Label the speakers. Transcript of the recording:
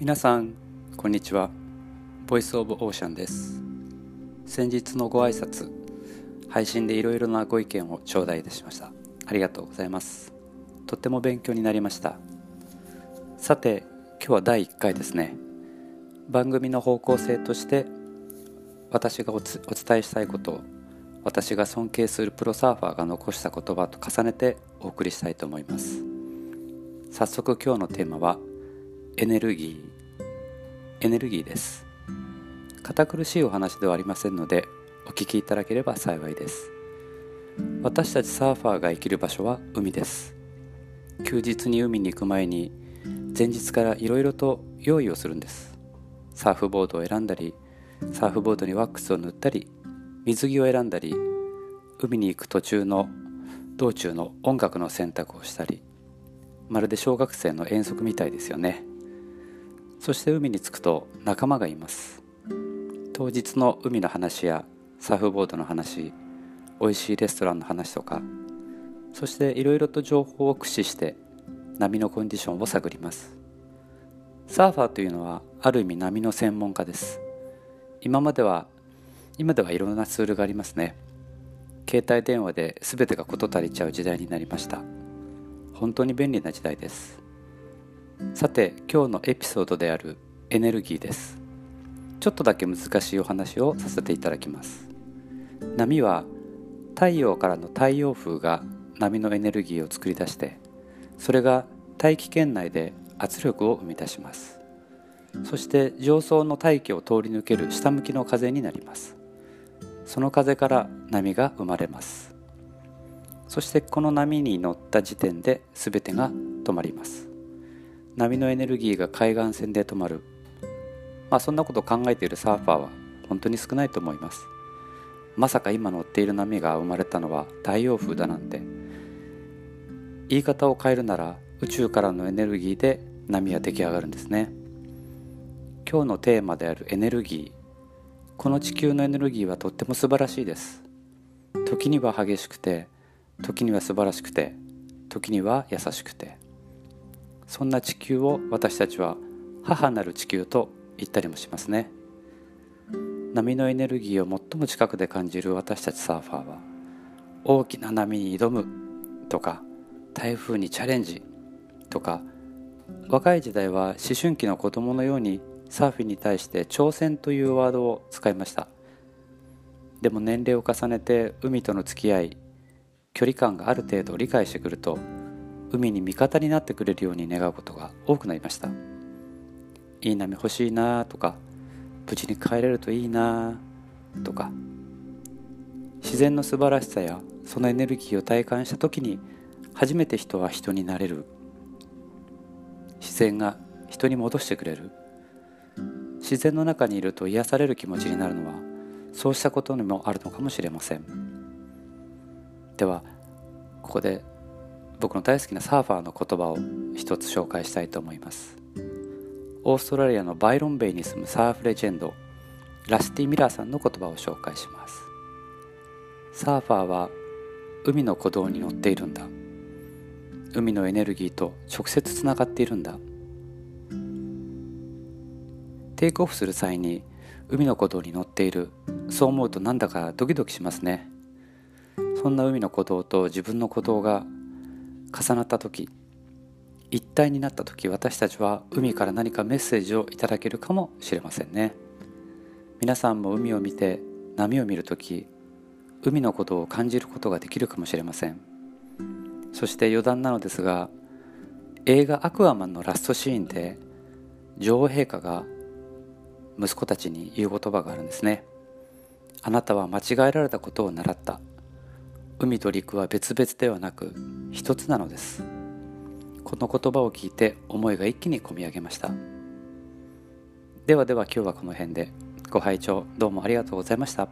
Speaker 1: 皆さんこんにちは。ボイスオブオーシャンです。先日のご挨拶配信でいろいろなご意見を頂戴いたしました。ありがとうございます。とっても勉強になりました。さて今日は第1回ですね。番組の方向性として私がお伝えしたいことを私が尊敬するプロサーファーが残した言葉と重ねてお送りしたいと思います。早速今日のテーマはエネルギー。エネルギーです。堅苦しいお話ではありませんのでお聞きいただければ幸いです。私たちサーファーが生きる場所は海です。休日に海に行く前に前日からいろいろと用意をするんです。サーフボードを選んだりサーフボードにワックスを塗ったり水着を選んだり海に行く途中の道中の音楽の選択をしたりまるで小学生の遠足みたいですよね。そして海に着くと仲間がいます。当日の海の話やサーフボードの話美味しいレストランの話とかそしていろいろと情報を駆使して波のコンディションを探ります。サーファーというのはある意味波の専門家です。今までは今ではいろんなツールがありますね。携帯電話で全てが事足りちゃう時代になりました。本当に便利な時代です。さて今日のエピソードであるエネルギーです。ちょっとだけ難しいお話をさせていただきます。波は太陽からの太陽風が波のエネルギーを作り出してそれが大気圏内で圧力を生み出します。そして上層の大気を通り抜ける下向きの風になります。その風から波が生まれます。そしてこの波に乗った時点で全てが止まります。波のエネルギーが海岸線で止まる。まあそんなことを考えているサーファーは本当に少ないと思います。まさか今乗っている波が生まれたのは太陽風だなんて。言い方を変えるなら宇宙からのエネルギーで波は出来上がるんですね。今日のテーマであるエネルギー。この地球のエネルギーはとっても素晴らしいです。時には激しくて時には素晴らしくて時には優しくて。そんな地球を私たちは母なる地球と言ったりもしますね。波のエネルギーを最も近くで感じる私たちサーファーは大きな波に挑むとか台風にチャレンジとか若い時代は思春期の子供のようにサーフィンに対して挑戦というワードを使いました。でも年齢を重ねて海との付き合い距離感がある程度理解してくると海に味方になってくれるように願うことが多くなりました。いい波欲しいなとか無事に帰れるといいなとか。自然の素晴らしさやそのエネルギーを体感した時に初めて人は人になれる。自然が人に戻してくれる。自然の中にいると癒される気持ちになるのはそうしたことにもあるのかもしれません。ではここで僕の大好きなサーファーの言葉を一つ紹介したいと思います。オーストラリアのバイロンベイに住むサーフレジェンドラスティ・ミラーさんの言葉を紹介します。サーファーは海の鼓動に乗っているんだ。海のエネルギーと直接つながっているんだ。テイクオフする際に海の鼓動に乗っている。そう思うとなんだかドキドキしますね。そんな海の鼓動と自分の鼓動が重なった時一体になった時私たちは海から何かメッセージをいただけるかもしれませんね。皆さんも海を見て波を見る時海のことを感じることができるかもしれません。そして余談なのですが映画「アクアマン」のラストシーンで女王陛下が息子たちに言う言葉があるんですね。あなたは間違えられたことを習った。海と陸は別々ではなく一つなのです。この言葉を聞いて思いが一気に込み上げました。ではでは今日はこの辺で。ご拝聴どうもありがとうございました。